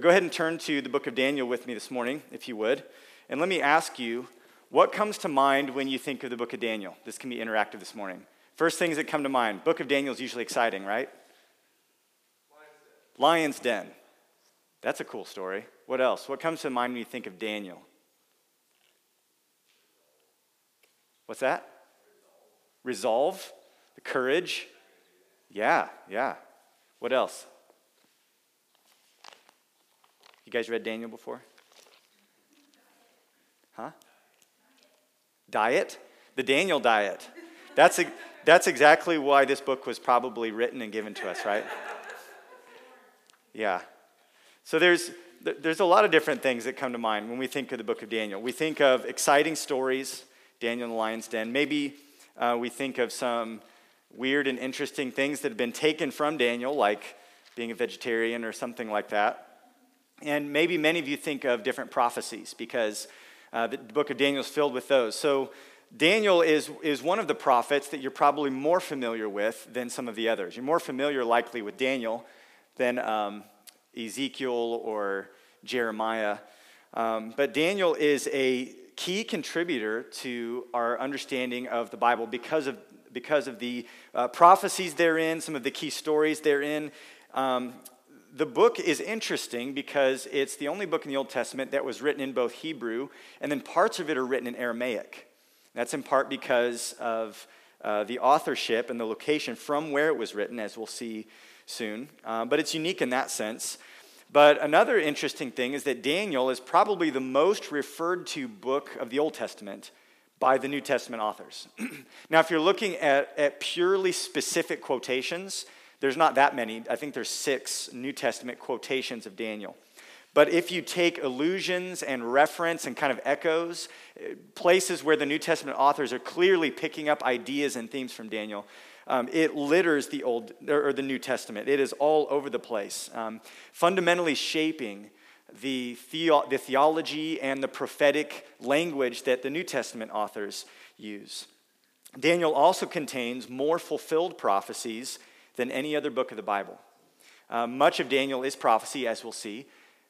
Go ahead and turn to the book of Daniel with me this morning, if you would. And let me ask you, what comes to mind when you think of the book of Daniel? This can be interactive this morning. First things that come to mind. Book of Daniel is usually exciting, right? Lion's Den. Lion's Den. That's a cool story. What else? What comes to mind when you think of Daniel? What's that? Resolve, the courage. Yeah, yeah. What else? You guys read Daniel before? Huh? Diet? The Daniel diet. That's, a, that's exactly why this book was probably written and given to us, right? Yeah. So there's, there's a lot of different things that come to mind when we think of the book of Daniel. We think of exciting stories, Daniel in the lion's den. Maybe uh, we think of some weird and interesting things that have been taken from Daniel, like being a vegetarian or something like that. And maybe many of you think of different prophecies because uh, the book of Daniel is filled with those. So Daniel is, is one of the prophets that you're probably more familiar with than some of the others. You're more familiar, likely, with Daniel than um, Ezekiel or Jeremiah. Um, but Daniel is a key contributor to our understanding of the Bible because of, because of the uh, prophecies therein, some of the key stories therein. Um, the book is interesting because it's the only book in the Old Testament that was written in both Hebrew and then parts of it are written in Aramaic. That's in part because of uh, the authorship and the location from where it was written, as we'll see soon. Uh, but it's unique in that sense. But another interesting thing is that Daniel is probably the most referred to book of the Old Testament by the New Testament authors. now, if you're looking at, at purely specific quotations, there's not that many. I think there's six New Testament quotations of Daniel. But if you take allusions and reference and kind of echoes, places where the New Testament authors are clearly picking up ideas and themes from Daniel, um, it litters the Old or the New Testament. It is all over the place, um, fundamentally shaping the, theo- the theology and the prophetic language that the New Testament authors use. Daniel also contains more fulfilled prophecies than any other book of the Bible. Uh, much of Daniel is prophecy, as we'll see,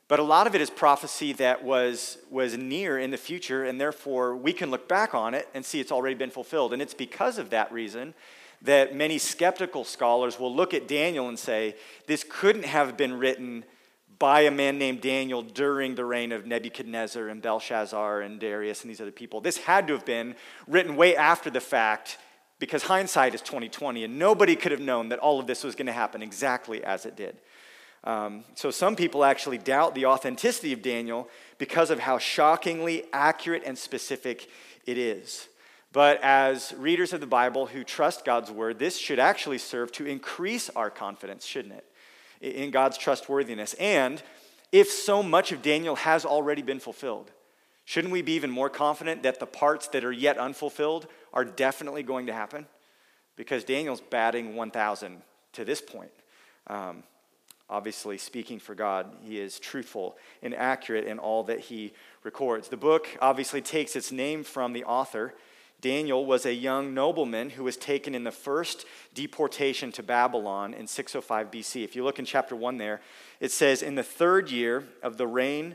but a lot of it is prophecy that was, was near in the future, and therefore we can look back on it and see it's already been fulfilled. And it's because of that reason that many skeptical scholars will look at Daniel and say, this couldn't have been written by a man named Daniel during the reign of Nebuchadnezzar and Belshazzar and Darius and these other people. This had to have been written way after the fact because hindsight is 2020 and nobody could have known that all of this was going to happen exactly as it did. Um, so some people actually doubt the authenticity of Daniel because of how shockingly accurate and specific it is. But as readers of the Bible who trust God's word, this should actually serve to increase our confidence, shouldn't it, in God's trustworthiness. And if so much of Daniel has already been fulfilled, shouldn't we be even more confident that the parts that are yet unfulfilled are definitely going to happen? Because Daniel's batting 1,000 to this point. Um, obviously, speaking for God, he is truthful and accurate in all that he records. The book obviously takes its name from the author. Daniel was a young nobleman who was taken in the first deportation to Babylon in 605 BC. If you look in chapter 1 there, it says, In the third year of the reign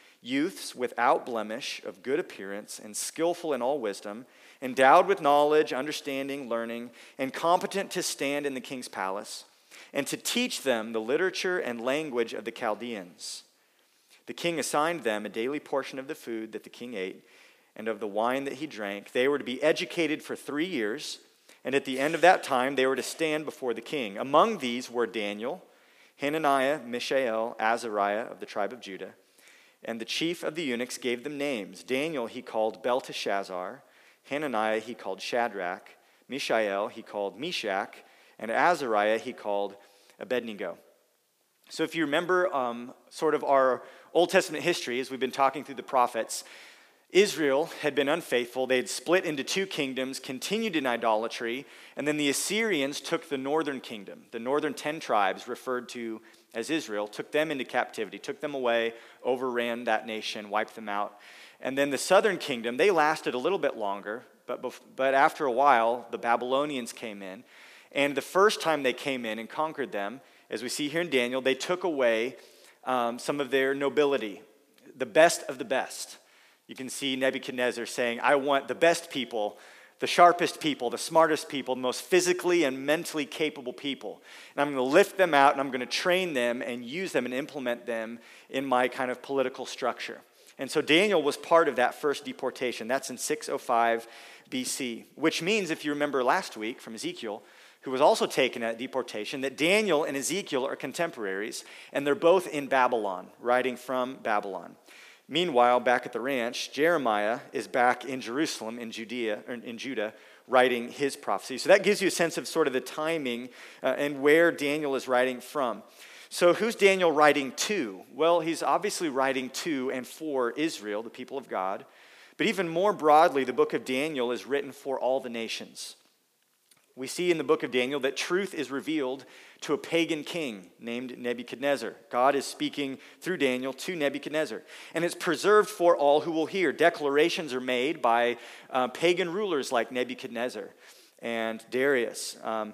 youths without blemish, of good appearance, and skillful in all wisdom, endowed with knowledge, understanding, learning, and competent to stand in the king's palace, and to teach them the literature and language of the Chaldeans. The king assigned them a daily portion of the food that the king ate and of the wine that he drank. They were to be educated for three years, and at the end of that time, they were to stand before the king. Among these were Daniel, Hananiah, Mishael, Azariah of the tribe of Judah. And the chief of the eunuchs gave them names. Daniel he called Belteshazzar, Hananiah he called Shadrach, Mishael he called Meshach, and Azariah he called Abednego. So, if you remember, um, sort of our Old Testament history, as we've been talking through the prophets, Israel had been unfaithful. They had split into two kingdoms, continued in idolatry, and then the Assyrians took the northern kingdom. The northern 10 tribes, referred to as Israel, took them into captivity, took them away, overran that nation, wiped them out. And then the southern kingdom, they lasted a little bit longer, but, but after a while, the Babylonians came in. And the first time they came in and conquered them, as we see here in Daniel, they took away um, some of their nobility, the best of the best. You can see Nebuchadnezzar saying, I want the best people, the sharpest people, the smartest people, the most physically and mentally capable people. And I'm going to lift them out and I'm going to train them and use them and implement them in my kind of political structure. And so Daniel was part of that first deportation. That's in 605 BC, which means, if you remember last week from Ezekiel, who was also taken at deportation, that Daniel and Ezekiel are contemporaries, and they're both in Babylon, writing from Babylon. Meanwhile, back at the ranch, Jeremiah is back in Jerusalem, in Judea, in Judah, writing his prophecy. So that gives you a sense of sort of the timing uh, and where Daniel is writing from. So, who's Daniel writing to? Well, he's obviously writing to and for Israel, the people of God. But even more broadly, the book of Daniel is written for all the nations. We see in the book of Daniel that truth is revealed to a pagan king named Nebuchadnezzar. God is speaking through Daniel to Nebuchadnezzar. And it's preserved for all who will hear. Declarations are made by uh, pagan rulers like Nebuchadnezzar and Darius. Um,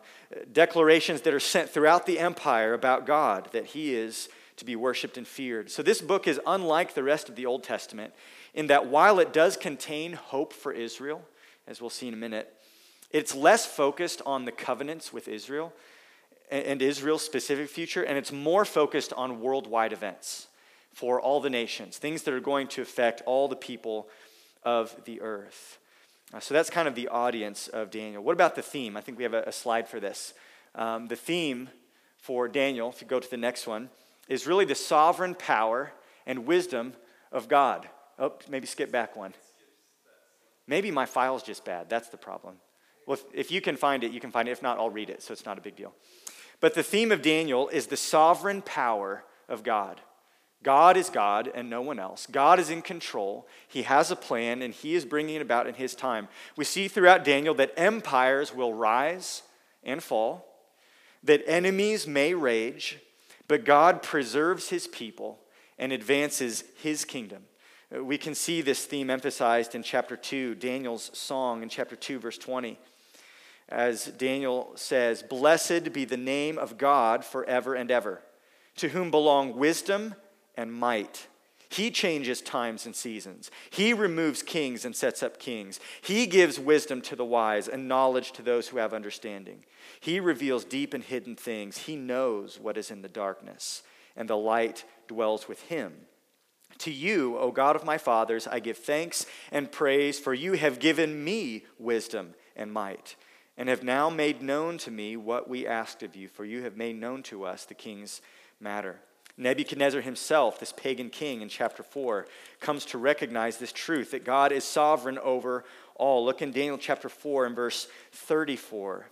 declarations that are sent throughout the empire about God, that he is to be worshiped and feared. So this book is unlike the rest of the Old Testament in that while it does contain hope for Israel, as we'll see in a minute, it's less focused on the covenants with Israel and Israel's specific future, and it's more focused on worldwide events for all the nations, things that are going to affect all the people of the earth. Uh, so that's kind of the audience of Daniel. What about the theme? I think we have a, a slide for this. Um, the theme for Daniel, if you go to the next one, is really the sovereign power and wisdom of God. Oh, maybe skip back one. Maybe my file's just bad. That's the problem. Well, if, if you can find it, you can find it. If not, I'll read it, so it's not a big deal. But the theme of Daniel is the sovereign power of God. God is God and no one else. God is in control. He has a plan and he is bringing it about in his time. We see throughout Daniel that empires will rise and fall, that enemies may rage, but God preserves his people and advances his kingdom. We can see this theme emphasized in chapter 2, Daniel's song in chapter 2, verse 20 as Daniel says, Blessed be the name of God forever and ever, to whom belong wisdom and might. He changes times and seasons. He removes kings and sets up kings. He gives wisdom to the wise and knowledge to those who have understanding. He reveals deep and hidden things. He knows what is in the darkness, and the light dwells with him. To you, O God of my fathers, I give thanks and praise, for you have given me wisdom and might and have now made known to me what we asked of you, for you have made known to us the king's matter. Nebuchadnezzar himself, this pagan king in chapter 4, comes to recognize this truth that God is sovereign over all. Look in Daniel chapter 4 and verse 34.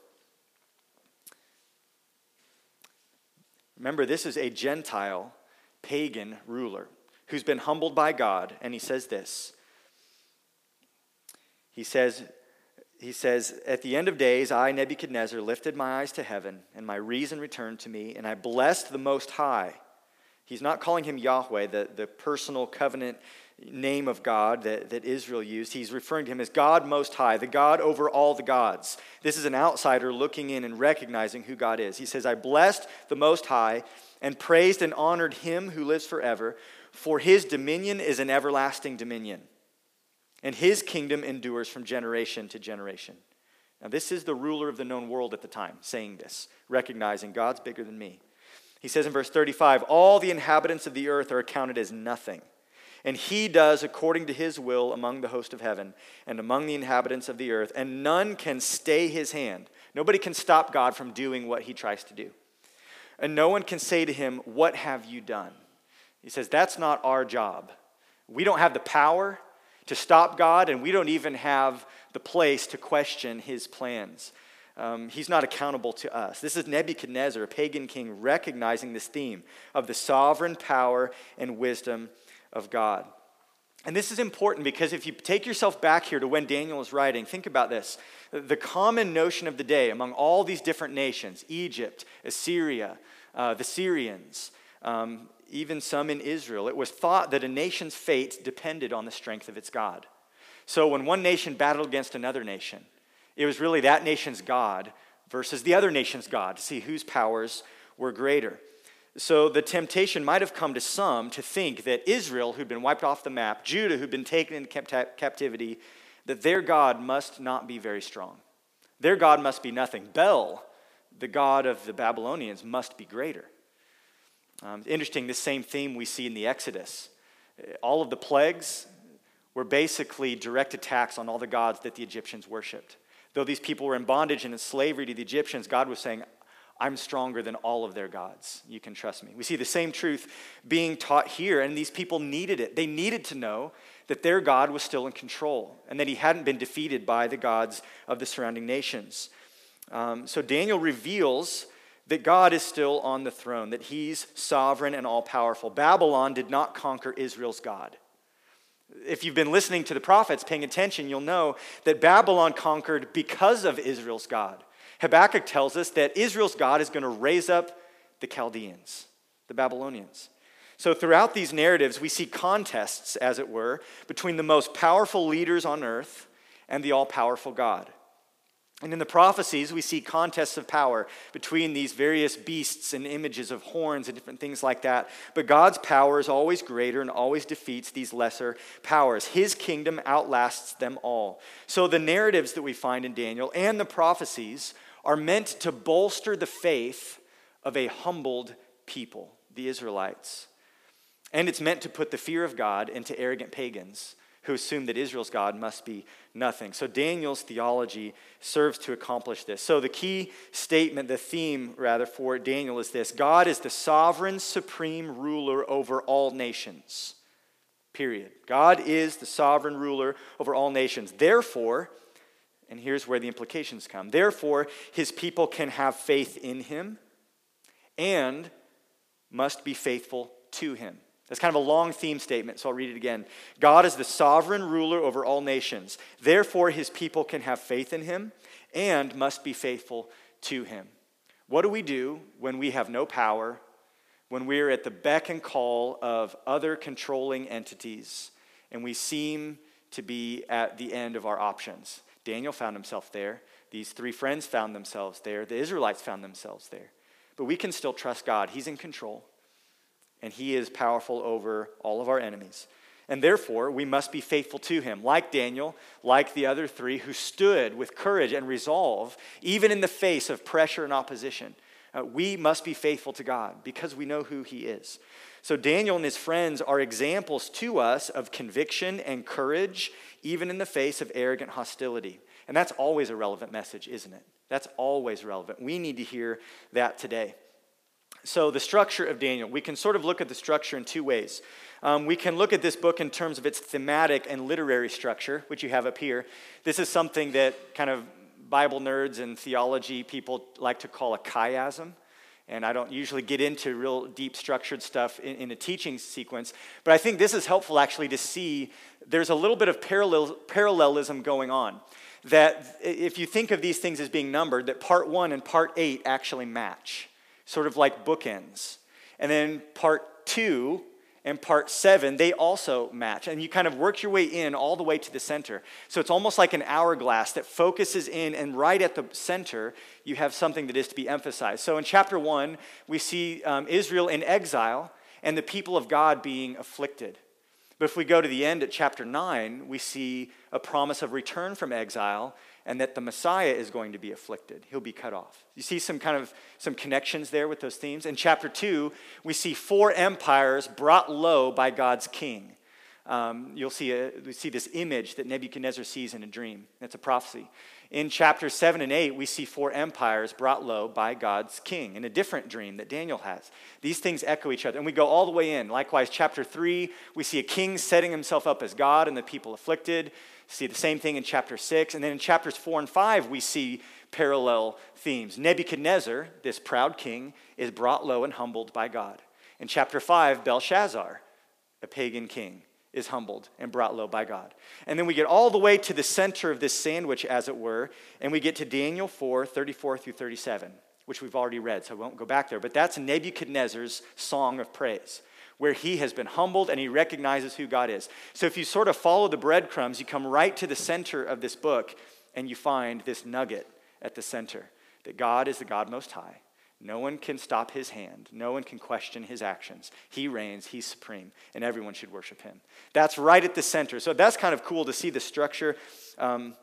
Remember, this is a Gentile pagan ruler who's been humbled by God, and he says this. He says, he says, At the end of days, I, Nebuchadnezzar, lifted my eyes to heaven, and my reason returned to me, and I blessed the Most High. He's not calling him Yahweh, the, the personal covenant name of God that, that Israel used. He's referring to him as God Most High, the God over all the gods. This is an outsider looking in and recognizing who God is. He says, I blessed the Most High and praised and honored him who lives forever, for his dominion is an everlasting dominion and his kingdom endures from generation to generation. Now, this is the ruler of the known world at the time saying this, recognizing God's bigger than me. He says in verse 35 All the inhabitants of the earth are accounted as nothing, and he does according to his will among the host of heaven and among the inhabitants of the earth, and none can stay his hand. Nobody can stop God from doing what he tries to do. And no one can say to him, What have you done? He says, That's not our job. We don't have the power to stop God, and we don't even have the place to question his plans. Um, he's not accountable to us. This is Nebuchadnezzar, a pagan king, recognizing this theme of the sovereign power and wisdom of God. And this is important because if you take yourself back here to when Daniel was writing, think about this. The common notion of the day among all these different nations Egypt, Assyria, uh, the Syrians, um, even some in Israel it was thought that a nation's fate depended on the strength of its God. So when one nation battled against another nation, it was really that nation's God versus the other nation's God to see whose powers were greater. So the temptation might have come to some to think that Israel, who'd been wiped off the map, Judah, who'd been taken into captivity, that their God must not be very strong. Their God must be nothing. Bel, the God of the Babylonians, must be greater. Um, interesting, this same theme we see in the Exodus. All of the plagues were basically direct attacks on all the gods that the Egyptians worshiped. Though these people were in bondage and in slavery to the Egyptians, God was saying, I'm stronger than all of their gods. You can trust me. We see the same truth being taught here, and these people needed it. They needed to know that their God was still in control and that he hadn't been defeated by the gods of the surrounding nations. Um, so Daniel reveals that God is still on the throne, that he's sovereign and all powerful. Babylon did not conquer Israel's God. If you've been listening to the prophets, paying attention, you'll know that Babylon conquered because of Israel's God. Habakkuk tells us that Israel's God is going to raise up the Chaldeans, the Babylonians. So, throughout these narratives, we see contests, as it were, between the most powerful leaders on earth and the all powerful God. And in the prophecies, we see contests of power between these various beasts and images of horns and different things like that. But God's power is always greater and always defeats these lesser powers. His kingdom outlasts them all. So the narratives that we find in Daniel and the prophecies are meant to bolster the faith of a humbled people, the Israelites. And it's meant to put the fear of God into arrogant pagans who assume that Israel's God must be nothing. So Daniel's theology serves to accomplish this. So the key statement, the theme rather for Daniel is this God is the sovereign, supreme ruler over all nations. Period. God is the sovereign ruler over all nations. Therefore, and here's where the implications come. Therefore, his people can have faith in him and must be faithful to him. That's kind of a long theme statement, so I'll read it again. God is the sovereign ruler over all nations. Therefore, his people can have faith in him and must be faithful to him. What do we do when we have no power, when we're at the beck and call of other controlling entities, and we seem to be at the end of our options? Daniel found himself there. These three friends found themselves there. The Israelites found themselves there. But we can still trust God, He's in control and he is powerful over all of our enemies. And therefore, we must be faithful to him, like Daniel, like the other three who stood with courage and resolve, even in the face of pressure and opposition. Uh, we must be faithful to God because we know who he is. So, Daniel and his friends are examples to us of conviction and courage, even in the face of arrogant hostility. And that's always a relevant message, isn't it? That's always relevant. We need to hear that today. So, the structure of Daniel, we can sort of look at the structure in two ways. Um, we can look at this book in terms of its thematic and literary structure, which you have up here. This is something that kind of Bible nerds and theology people like to call a chiasm. And I don't usually get into real deep structured stuff in, in a teaching sequence, but I think this is helpful actually to see there's a little bit of parallel, parallelism going on. That if you think of these things as being numbered, that part one and part eight actually match sort of like bookends. And then part two and part seven, they also match. And you kind of work your way in all the way to the center. So it's almost like an hourglass that focuses in, and right at the center, you have something that is to be emphasized. So in chapter one, we see um, Israel in exile and the people of God being afflicted. But if we go to the end at chapter 9, we see a promise of return from exile and that the Messiah is going to be afflicted. He'll be cut off. You see some kind of some connections there with those themes. In chapter 2, we see four empires brought low by God's king. um, you'll see, a, we see this image that Nebuchadnezzar sees in a dream. That's a prophecy. In chapters 7 and 8, we see four empires brought low by God's king in a different dream that Daniel has. These things echo each other. And we go all the way in. Likewise, chapter 3, we see a king setting himself up as God and the people afflicted. See the same thing in chapter 6. And then in chapters 4 and 5, we see parallel themes. Nebuchadnezzar, this proud king, is brought low and humbled by God. In chapter 5, Belshazzar, a pagan king, is humbled and brought low by God. And then we get all the way to the center of this sandwich, as it were, and we get to Daniel 4 34 through 37, which we've already read, so I won't go back there. But that's Nebuchadnezzar's song of praise, where he has been humbled and he recognizes who God is. So if you sort of follow the breadcrumbs, you come right to the center of this book and you find this nugget at the center that God is the God Most High no one can stop his hand. No one can question his actions. He reigns, he's supreme, and everyone should worship him. That's right at the center. So that's kind of cool to see the structure um,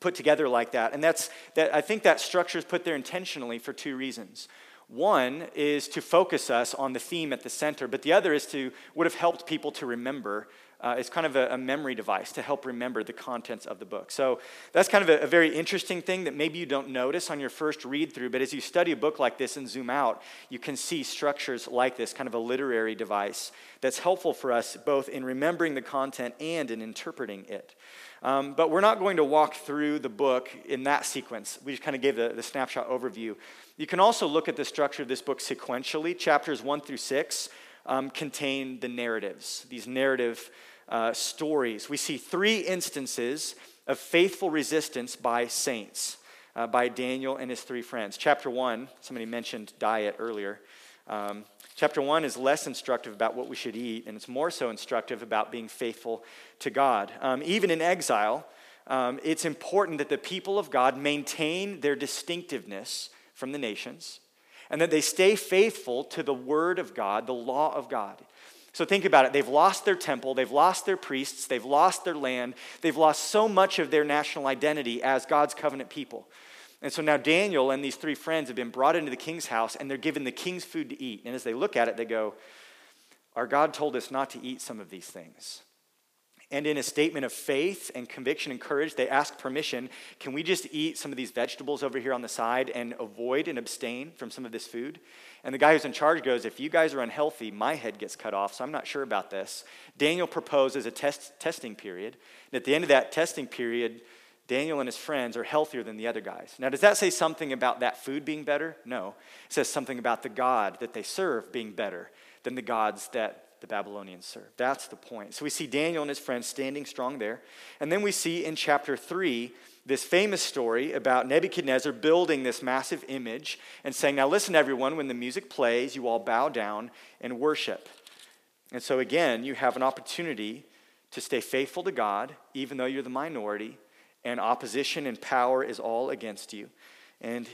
put together like that. And that's, that, I think that structure is put there intentionally for two reasons. One is to focus us on the theme at the center, but the other is to would have helped people to remember uh, it's kind of a, a, memory device to help remember the contents of the book. So that's kind of a, a, very interesting thing that maybe you don't notice on your first read through, but as you study a book like this and zoom out, you can see structures like this, kind of a literary device that's helpful for us both in remembering the content and in interpreting it. Um, but we're not going to walk through the book in that sequence. We just kind of gave the, the snapshot overview. You can also look at the structure of this book sequentially. Chapters one through six um, contain the narratives, these narrative uh, stories. We see three instances of faithful resistance by saints, uh, by Daniel and his three friends. Chapter one, somebody mentioned diet earlier. Um, chapter one is less instructive about what we should eat, and it's more so instructive about being faithful to God. Um, even in exile, um, it's important that the people of God maintain their distinctiveness from the nations and that they stay faithful to the word of God, the law of God. So think about it. They've lost their temple, they've lost their priests, they've lost their land, they've lost so much of their national identity as God's covenant people. And so now Daniel and these three friends have been brought into the king's house and they're given the king's food to eat. And as they look at it, they go, Our God told us not to eat some of these things. And in a statement of faith and conviction and courage, they ask permission can we just eat some of these vegetables over here on the side and avoid and abstain from some of this food? And the guy who's in charge goes, If you guys are unhealthy, my head gets cut off, so I'm not sure about this. Daniel proposes a test, testing period. And at the end of that testing period, Daniel and his friends are healthier than the other guys. Now, does that say something about that food being better? No. It says something about the God that they serve being better than the gods that the Babylonians served. That's the point. So we see Daniel and his friends standing strong there. And then we see in chapter 3 this famous story about Nebuchadnezzar building this massive image and saying, Now listen, everyone, when the music plays, you all bow down and worship. And so again, you have an opportunity to stay faithful to God, even though you're the minority, and opposition and power is all against you. And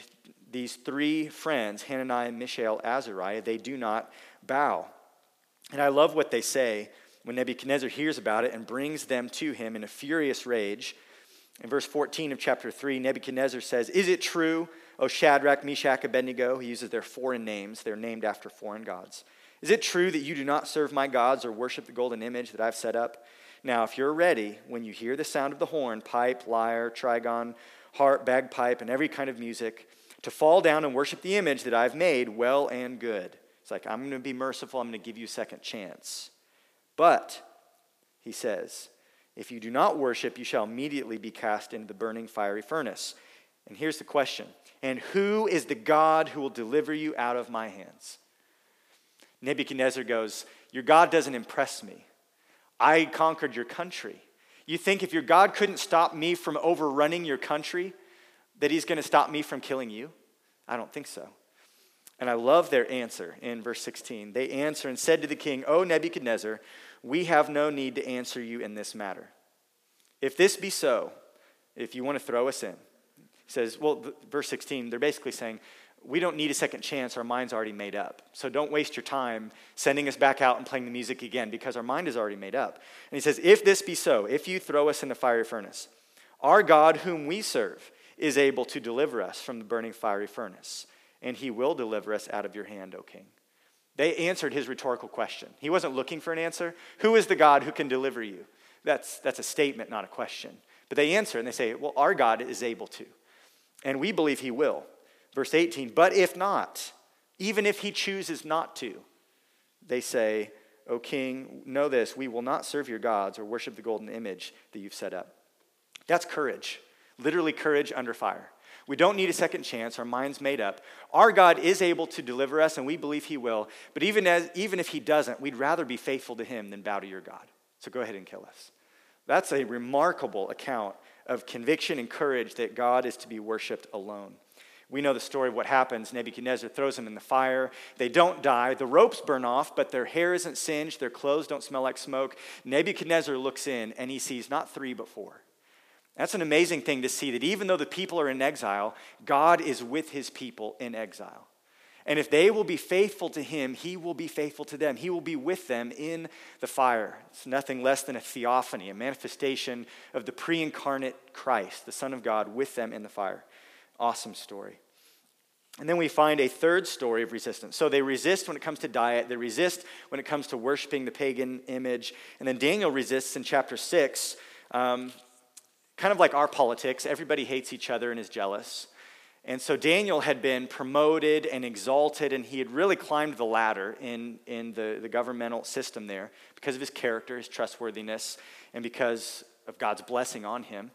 these three friends, Hananiah, Mishael, Azariah, they do not bow. And I love what they say when Nebuchadnezzar hears about it and brings them to him in a furious rage. In verse 14 of chapter 3, Nebuchadnezzar says, Is it true, O Shadrach, Meshach, Abednego? He uses their foreign names. They're named after foreign gods. Is it true that you do not serve my gods or worship the golden image that I've set up? Now, if you're ready, when you hear the sound of the horn, pipe, lyre, trigon, harp, bagpipe, and every kind of music, to fall down and worship the image that I've made, well and good. It's like, I'm going to be merciful. I'm going to give you a second chance. But, he says, if you do not worship, you shall immediately be cast into the burning fiery furnace. And here's the question And who is the God who will deliver you out of my hands? Nebuchadnezzar goes, Your God doesn't impress me. I conquered your country. You think if your God couldn't stop me from overrunning your country, that he's going to stop me from killing you? I don't think so. And I love their answer in verse 16. They answer and said to the king, O Nebuchadnezzar, we have no need to answer you in this matter. If this be so, if you want to throw us in, he says, well, verse 16, they're basically saying, we don't need a second chance. Our mind's already made up. So don't waste your time sending us back out and playing the music again because our mind is already made up. And he says, If this be so, if you throw us in the fiery furnace, our God, whom we serve, is able to deliver us from the burning fiery furnace and he will deliver us out of your hand, O king. They answered his rhetorical question. He wasn't looking for an answer. Who is the God who can deliver you? That's, that's a statement, not a question. But they answer and they say, Well, our God is able to. And we believe he will. Verse 18, but if not, even if he chooses not to, they say, O king, know this, we will not serve your gods or worship the golden image that you've set up. That's courage, literally courage under fire. We don't need a second chance. Our mind's made up. Our God is able to deliver us, and we believe He will. But even, as, even if He doesn't, we'd rather be faithful to Him than bow to your God. So go ahead and kill us. That's a remarkable account of conviction and courage that God is to be worshiped alone. We know the story of what happens. Nebuchadnezzar throws them in the fire. They don't die. The ropes burn off, but their hair isn't singed. Their clothes don't smell like smoke. Nebuchadnezzar looks in and he sees not three, but four. That's an amazing thing to see that even though the people are in exile, God is with his people in exile. And if they will be faithful to him, he will be faithful to them. He will be with them in the fire. It's nothing less than a theophany, a manifestation of the pre incarnate Christ, the Son of God, with them in the fire. Awesome story. And then we find a third story of resistance. So they resist when it comes to diet, they resist when it comes to worshiping the pagan image. And then Daniel resists in chapter 6 um, kind of like our politics, everybody hates each other and is jealous. And so Daniel had been promoted and exalted, and he had really climbed the ladder in, in the, the governmental system there because of his character, his trustworthiness, and because of God's blessing on him.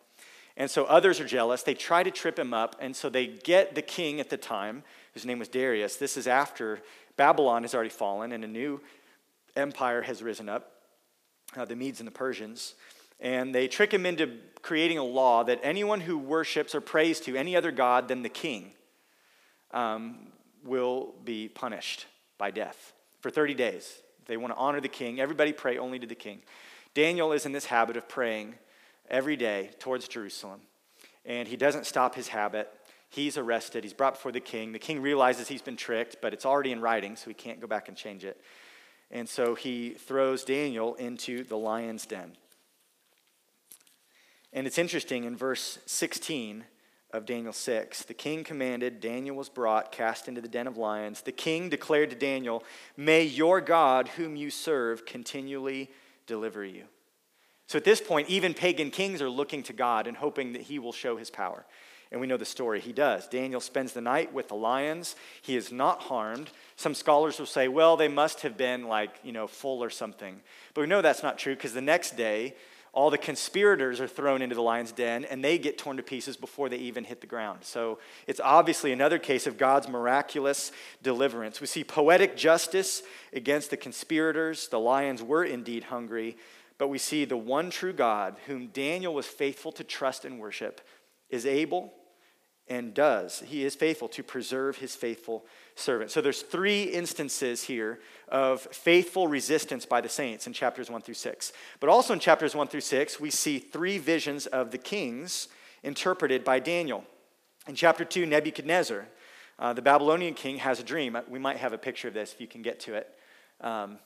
And so others are jealous. They try to trip him up, and so they get the king at the time, whose name was Darius. This is after Babylon has already fallen and a new empire has risen up, uh, the Medes and the Persians. And they trick him into creating a law that anyone who worships or prays to any other God than the king um, will be punished by death for 30 days. They want to honor the king. Everybody pray only to the king. Daniel is in this habit of praying every day towards Jerusalem, and he doesn't stop his habit. He's arrested. He's brought before the king. The king realizes he's been tricked, but it's already in writing, so he can't go back and change it. And so he throws Daniel into the lion's den. And it's interesting in verse 16 of Daniel 6, the king commanded, Daniel was brought, cast into the den of lions. The king declared to Daniel, May your God, whom you serve, continually deliver you. So at this point, even pagan kings are looking to God and hoping that he will show his power. And we know the story. He does. Daniel spends the night with the lions. He is not harmed. Some scholars will say, well, they must have been like, you know, full or something. But we know that's not true because the next day, all the conspirators are thrown into the lion's den and they get torn to pieces before they even hit the ground. So it's obviously another case of God's miraculous deliverance. We see poetic justice against the conspirators. The lions were indeed hungry, but we see the one true God, whom Daniel was faithful to trust and worship, is able and does. He is faithful to preserve his faithful servant. So there's three instances here of faithful resistance by the saints in chapters 1 through 6. But also in chapters 1 through 6, we see three visions of the kings interpreted by Daniel. In chapter 2, Nebuchadnezzar, uh, the Babylonian king, has a dream. We might have a picture of this if you can get to it. Um,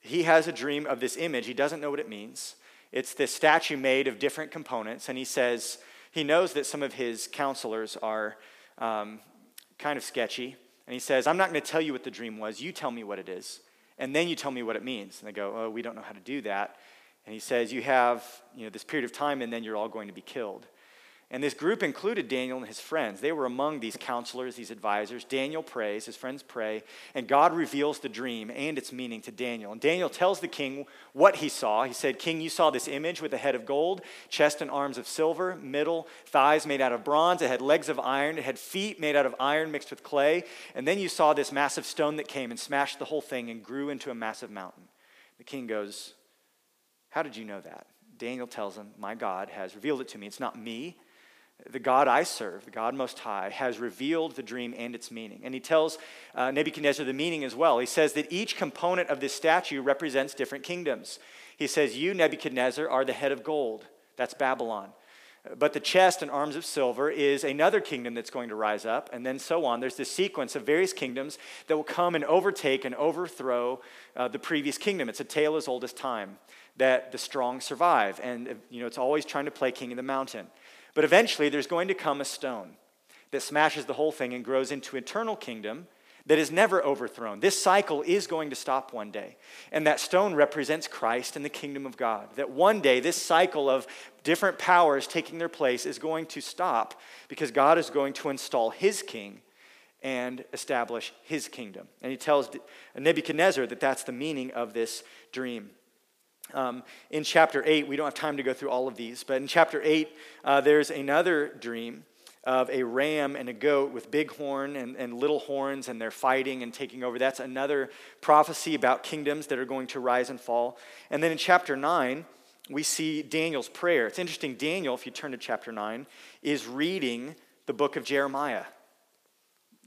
he has a dream of this image. He doesn't know what it means. It's this statue made of different components, and he says, he knows that some of his counselors are um, kind of sketchy. And he says, I'm not going to tell you what the dream was. You tell me what it is. And then you tell me what it means. And they go, Oh, we don't know how to do that. And he says, You have you know, this period of time, and then you're all going to be killed. And this group included Daniel and his friends. They were among these counselors, these advisors. Daniel prays, his friends pray, and God reveals the dream and its meaning to Daniel. And Daniel tells the king what he saw. He said, King, you saw this image with a head of gold, chest and arms of silver, middle, thighs made out of bronze. It had legs of iron. It had feet made out of iron mixed with clay. And then you saw this massive stone that came and smashed the whole thing and grew into a massive mountain. The king goes, How did you know that? Daniel tells him, My God has revealed it to me. It's not me the God I serve, the God Most High, has revealed the dream and its meaning. And he tells uh, Nebuchadnezzar the meaning as well. He says that each component of this statue represents different kingdoms. He says, You, Nebuchadnezzar, are the head of gold. That's Babylon. But the chest and arms of silver is another kingdom that's going to rise up, and then so on. There's this sequence of various kingdoms that will come and overtake and overthrow uh, the previous kingdom. It's a tale as old as time that the strong survive, and you know it's always trying to play king of the mountain. But eventually, there's going to come a stone that smashes the whole thing and grows into eternal kingdom that is never overthrown. This cycle is going to stop one day. And that stone represents Christ and the kingdom of God. That one day, this cycle of different powers taking their place is going to stop because God is going to install his king and establish his kingdom. And he tells Nebuchadnezzar that that's the meaning of this dream. Um, in chapter 8, we don't have time to go through all of these, but in chapter 8, uh, there's another dream of a ram and a goat with big horn and, and little horns, and they're fighting and taking over. That's another prophecy about kingdoms that are going to rise and fall. And then in chapter 9, we see Daniel's prayer. It's interesting, Daniel, if you turn to chapter 9, is reading the book of Jeremiah.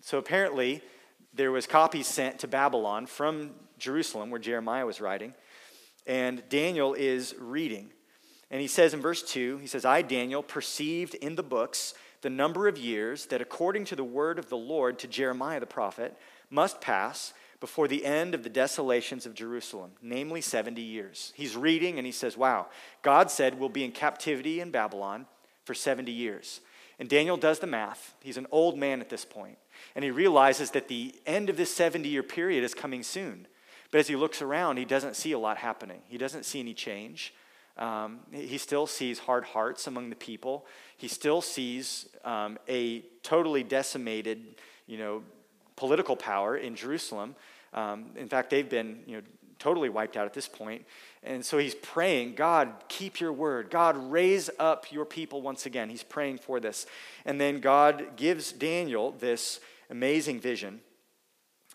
So apparently, there was copies sent to Babylon from Jerusalem, where Jeremiah was writing, and Daniel is reading. And he says in verse 2, he says, I, Daniel, perceived in the books the number of years that, according to the word of the Lord to Jeremiah the prophet, must pass before the end of the desolations of Jerusalem, namely 70 years. He's reading and he says, Wow, God said we'll be in captivity in Babylon for 70 years. And Daniel does the math. He's an old man at this point, And he realizes that the end of this 70 year period is coming soon. But as he looks around, he doesn't see a lot happening. He doesn't see any change. Um, he still sees hard hearts among the people. He still sees um, a totally decimated, you know, political power in Jerusalem. Um, in fact, they've been, you know, totally wiped out at this point. And so he's praying, God, keep your word. God, raise up your people once again. He's praying for this. And then God gives Daniel this amazing vision.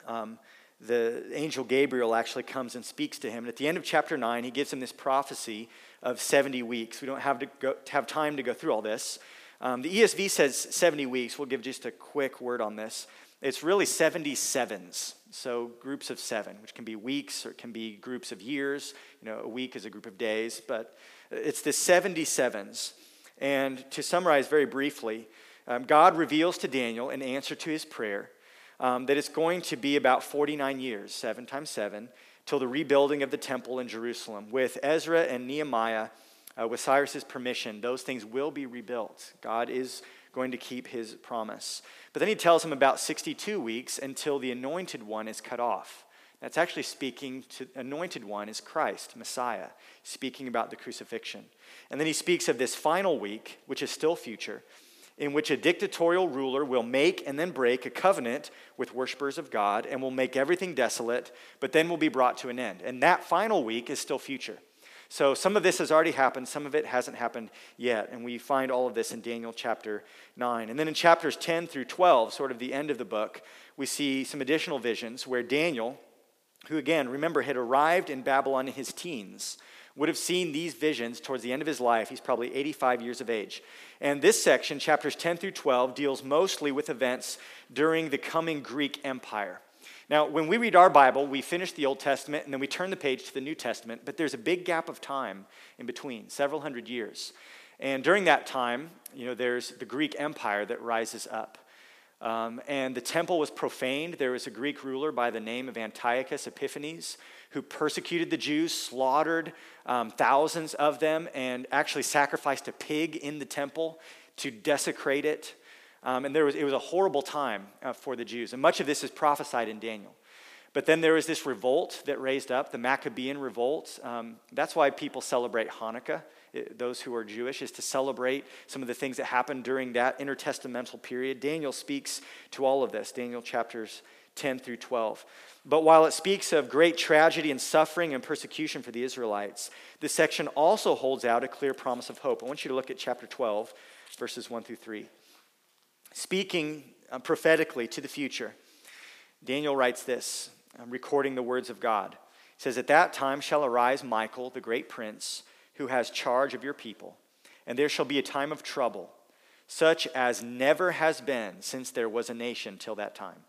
Um, the angel Gabriel actually comes and speaks to him. And at the end of chapter 9, he gives him this prophecy of 70 weeks. We don't have, to go, have time to go through all this. Um, the ESV says 70 weeks. We'll give just a quick word on this. It's really 77s, so groups of seven, which can be weeks or it can be groups of years. You know, a week is a group of days, but it's the 77s. And to summarize very briefly, um, God reveals to Daniel in answer to his prayer um, that it's going to be about 49 years, seven times seven, till the rebuilding of the temple in Jerusalem. With Ezra and Nehemiah, uh, with Cyrus's permission, those things will be rebuilt. God is going to keep his promise. But then he tells him about 62 weeks until the anointed one is cut off. That's actually speaking to anointed one is Christ, Messiah, speaking about the crucifixion. And then he speaks of this final week, which is still future, in which a dictatorial ruler will make and then break a covenant with worshippers of God and will make everything desolate, but then will be brought to an end. And that final week is still future. So some of this has already happened, some of it hasn't happened yet. And we find all of this in Daniel chapter 9. And then in chapters 10 through 12, sort of the end of the book, we see some additional visions where Daniel, who again, remember, had arrived in Babylon in his teens, would have seen these visions towards the end of his life. He's probably 85 years of age. And this section, chapters 10 through 12, deals mostly with events during the coming Greek Empire. Now, when we read our Bible, we finish the Old Testament and then we turn the page to the New Testament, but there's a big gap of time in between, several hundred years. And during that time, you know, there's the Greek Empire that rises up. Um, and the temple was profaned. There was a Greek ruler by the name of Antiochus Epiphanes who persecuted the Jews, slaughtered um, thousands of them, and actually sacrificed a pig in the temple to desecrate it. Um, and there was, it was a horrible time uh, for the Jews. And much of this is prophesied in Daniel. But then there was this revolt that raised up, the Maccabean revolt. Um, that's why people celebrate Hanukkah, those who are Jewish, is to celebrate some of the things that happened during that intertestamental period. Daniel speaks to all of this, Daniel chapters 10 through 12. But while it speaks of great tragedy and suffering and persecution for the Israelites, this section also holds out a clear promise of hope. I want you to look at chapter 12, verses 1 through 3. Speaking uh, prophetically to the future, Daniel writes this, um, recording the words of God. He says, At that time shall arise Michael, the great prince, who has charge of your people, and there shall be a time of trouble, such as never has been since there was a nation till that time.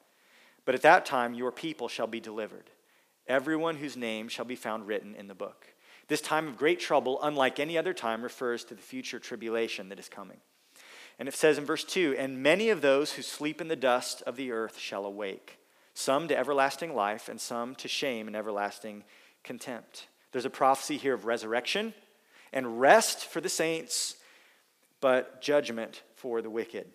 But at that time, your people shall be delivered, everyone whose name shall be found written in the book. This time of great trouble, unlike any other time, refers to the future tribulation that is coming. And it says in verse 2 And many of those who sleep in the dust of the earth shall awake, some to everlasting life, and some to shame and everlasting contempt. There's a prophecy here of resurrection and rest for the saints, but judgment for the wicked.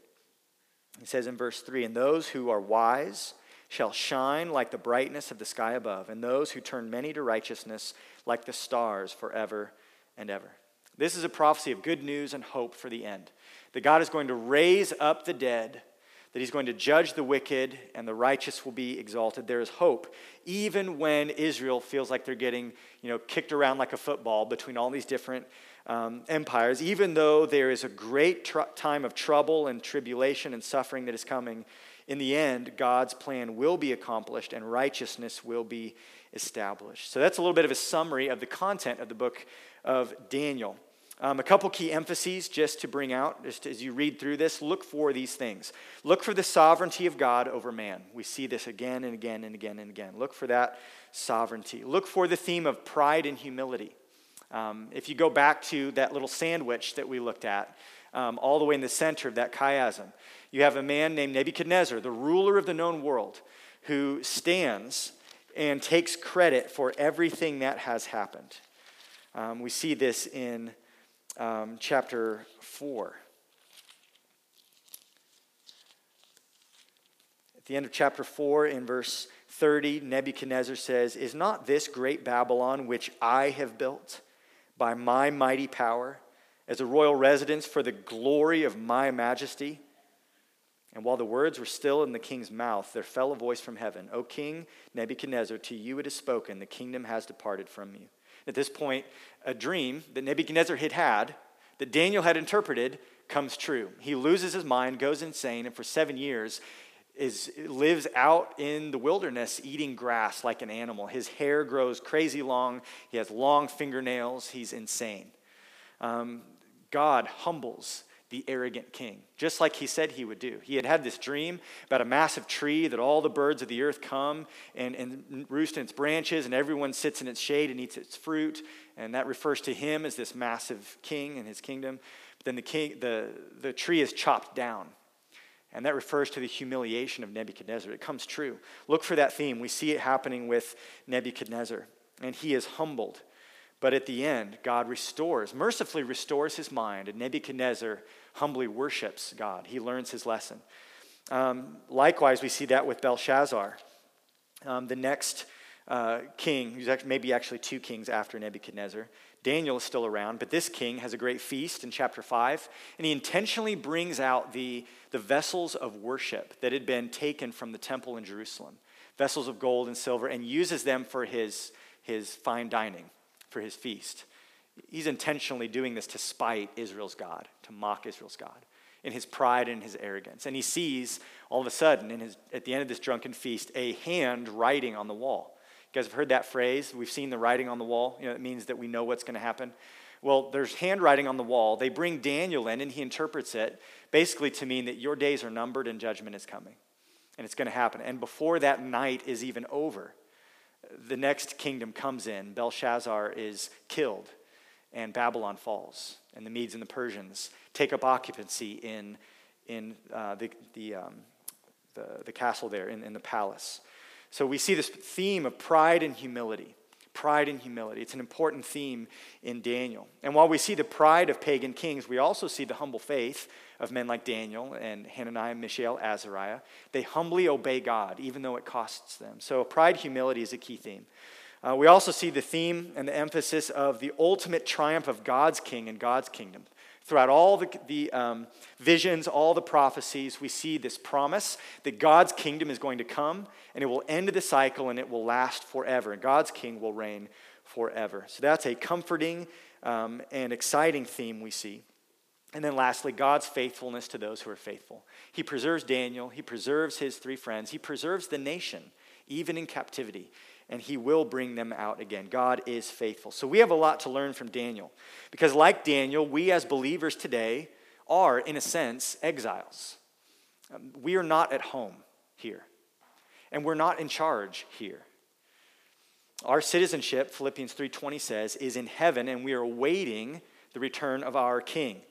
He says in verse 3 And those who are wise shall shine like the brightness of the sky above, and those who turn many to righteousness like the stars forever and ever. This is a prophecy of good news and hope for the end. That God is going to raise up the dead, that He's going to judge the wicked, and the righteous will be exalted. There is hope, even when Israel feels like they're getting you know, kicked around like a football between all these different um, empires, even though there is a great tr- time of trouble and tribulation and suffering that is coming in the end, God's plan will be accomplished and righteousness will be established. So that's a little bit of a summary of the content of the book of Daniel. Um, a couple key emphases just to bring out, just as you read through this, look for these things. Look for the sovereignty of God over man. We see this again and again and again and again. Look for that sovereignty. Look for the theme of pride and humility. Um, if you go back to that little sandwich that we looked at, um, all the way in the center of that chiasm, you have a man named Nebuchadnezzar, the ruler of the known world, who stands and takes credit for everything that has happened. Um, we see this in um, chapter 4. At the end of chapter 4, in verse 30, Nebuchadnezzar says, Is not this great Babylon which I have built by my mighty power as a royal residence for the glory of my majesty? And while the words were still in the king's mouth, there fell a voice from heaven O King Nebuchadnezzar, to you it is spoken, the kingdom has departed from you. At this point, a dream that Nebuchadnezzar had had, that Daniel had interpreted, comes true. He loses his mind, goes insane, and for seven years is, lives out in the wilderness eating grass like an animal. His hair grows crazy long, he has long fingernails, he's insane. Um, God humbles the arrogant king, just like he said he would do. He had had this dream about a massive tree that all the birds of the earth come and, and roost in its branches, and everyone sits in its shade and eats its fruit. And that refers to him as this massive king and his kingdom. But then the, king, the, the tree is chopped down. And that refers to the humiliation of Nebuchadnezzar. It comes true. Look for that theme. We see it happening with Nebuchadnezzar. And he is humbled. But at the end, God restores, mercifully restores his mind, and Nebuchadnezzar humbly worships God. He learns his lesson. Um, likewise, we see that with Belshazzar, um, the next uh, king, who's actually, maybe actually two kings after Nebuchadnezzar. Daniel is still around, but this king has a great feast in chapter 5, and he intentionally brings out the, the vessels of worship that had been taken from the temple in Jerusalem, vessels of gold and silver, and uses them for his, his fine dining for his feast. He's intentionally doing this to spite Israel's God, to mock Israel's God in his pride and his arrogance. And he sees all of a sudden, in his, at the end of this drunken feast, a hand writing on the wall. You guys have heard that phrase? We've seen the writing on the wall. You know, it means that we know what's going to happen. Well, there's handwriting on the wall. They bring Daniel in, and he interprets it basically to mean that your days are numbered and judgment is coming. And it's going to happen. And before that night is even over, the next kingdom comes in, Belshazzar is killed, and Babylon falls. And the Medes and the Persians take up occupancy in, in uh, the, the, um, the, the, castle there, in, in the palace. So we see this theme of pride and humility. Pride and humility. It's an important theme in Daniel. And while we see the pride of pagan kings, we also see the humble faith of men like Daniel and Hananiah, Mishael, Azariah. They humbly obey God, even though it costs them. So, pride, humility is a key theme. Uh, we also see the theme and the emphasis of the ultimate triumph of God's king and God's kingdom. Throughout all the, the um, visions, all the prophecies, we see this promise that God's kingdom is going to come and it will end the cycle and it will last forever. And God's king will reign forever. So that's a comforting um, and exciting theme we see. And then lastly, God's faithfulness to those who are faithful. He preserves Daniel, he preserves his three friends, he preserves the nation, even in captivity, and he will bring them out again. God is faithful. So we have a lot to learn from Daniel. Because, like Daniel, we as believers today are, in a sense, exiles. Um, we are not at home here, and we're not in charge here. Our citizenship, Philippians 3:20 says, is in heaven, and we are awaiting the return of our King.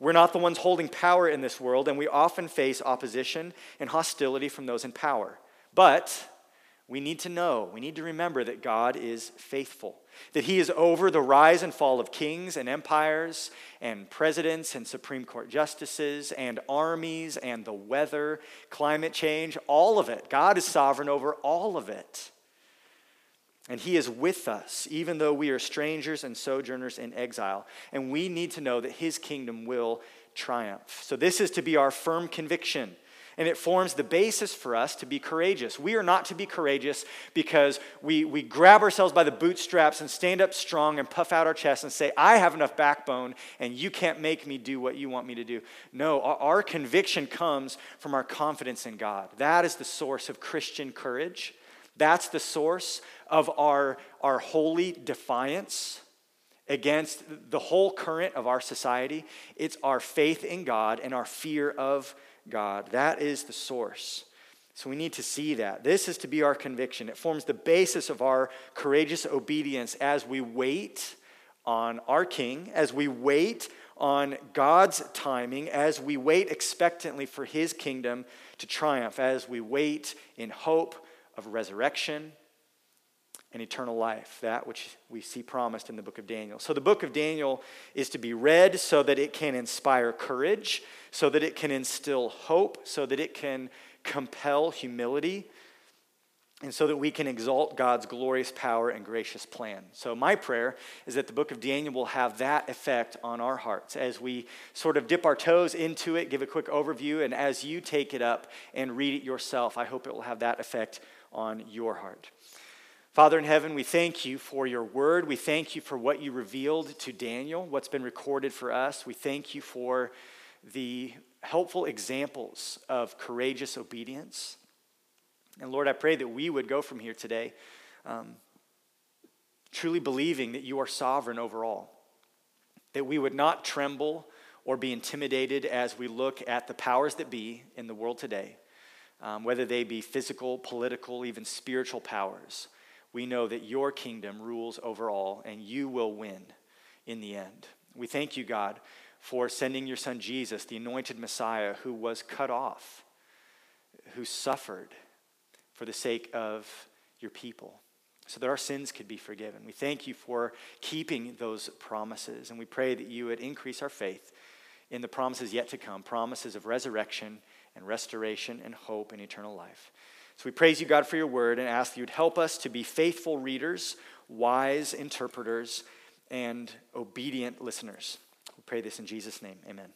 We're not the ones holding power in this world, and we often face opposition and hostility from those in power. But We need to know, we need to remember that God is faithful, that He is over the rise and fall of kings and empires and presidents and Supreme Court justices and armies and the weather, climate change, all of it. God is sovereign over all of it. And He is with us, even though we are strangers and sojourners in exile. And we need to know that His kingdom will triumph. So, this is to be our firm conviction and it forms the basis for us to be courageous. We are not to be courageous because we, we grab ourselves by the bootstraps and stand up strong and puff out our chest and say, I have enough backbone and you can't make me do what you want me to do. No, our, our conviction comes from our confidence in God. That is the source of Christian courage. That's the source of our, our holy defiance against the whole current of our society. It's our faith in God and our fear of God. That is the source. So we need to see that. This is to be our conviction. It forms the basis of our courageous obedience as we wait on our King, as we wait on God's timing, as we wait expectantly for his kingdom to triumph, as we wait in hope of resurrection and eternal life, that which we see promised in the book of Daniel. So, the book of Daniel is to be read so that it can inspire courage, so that it can instill hope, so that it can compel humility, and so that we can exalt God's glorious power and gracious plan. So, my prayer is that the book of Daniel will have that effect on our hearts as we sort of dip our toes into it, give a quick overview, and as you take it up and read it yourself, I hope it will have that effect on your heart. Father in heaven, we thank you for your word. We thank you for what you revealed to Daniel, what's been recorded for us. We thank you for the helpful examples of courageous obedience. And Lord, I pray that we would go from here today um, truly believing that you are sovereign over all, that we would not tremble or be intimidated as we look at the powers that be in the world today, um, whether they be physical, political, even spiritual powers we know that your kingdom rules over all and you will win in the end. We thank you, God, for sending your son Jesus, the anointed Messiah, who was cut off, who suffered for the sake of your people, so that our sins could be forgiven. We thank you for keeping those promises, and we pray that you would increase our faith in the promises yet to come promises of resurrection and restoration and hope and eternal life. So we praise you, God, for your word and ask that you'd help us to be faithful readers, wise interpreters, and obedient listeners. We pray this in Jesus' name. Amen.